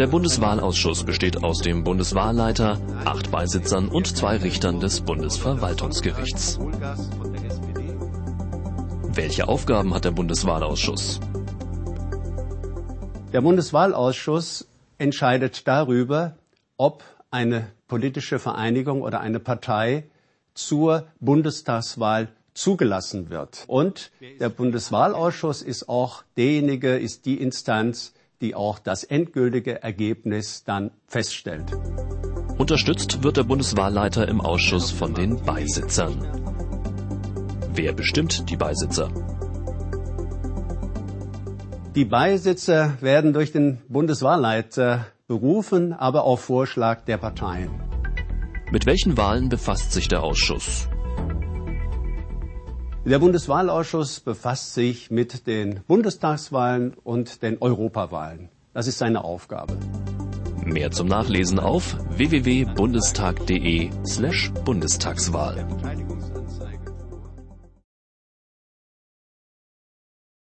Der Bundeswahlausschuss besteht aus dem Bundeswahlleiter, acht Beisitzern und zwei Richtern des Bundesverwaltungsgerichts. Welche Aufgaben hat der Bundeswahlausschuss? Der Bundeswahlausschuss entscheidet darüber, ob eine politische Vereinigung oder eine Partei zur Bundestagswahl zugelassen wird. Und der Bundeswahlausschuss ist auch derjenige, ist die Instanz, die auch das endgültige Ergebnis dann feststellt. Unterstützt wird der Bundeswahlleiter im Ausschuss von den Beisitzern. Wer bestimmt die Beisitzer? Die Beisitzer werden durch den Bundeswahlleiter berufen, aber auf Vorschlag der Parteien. Mit welchen Wahlen befasst sich der Ausschuss? Der Bundeswahlausschuss befasst sich mit den Bundestagswahlen und den Europawahlen. Das ist seine Aufgabe. Mehr zum Nachlesen auf www.bundestag.de slash Bundestagswahl.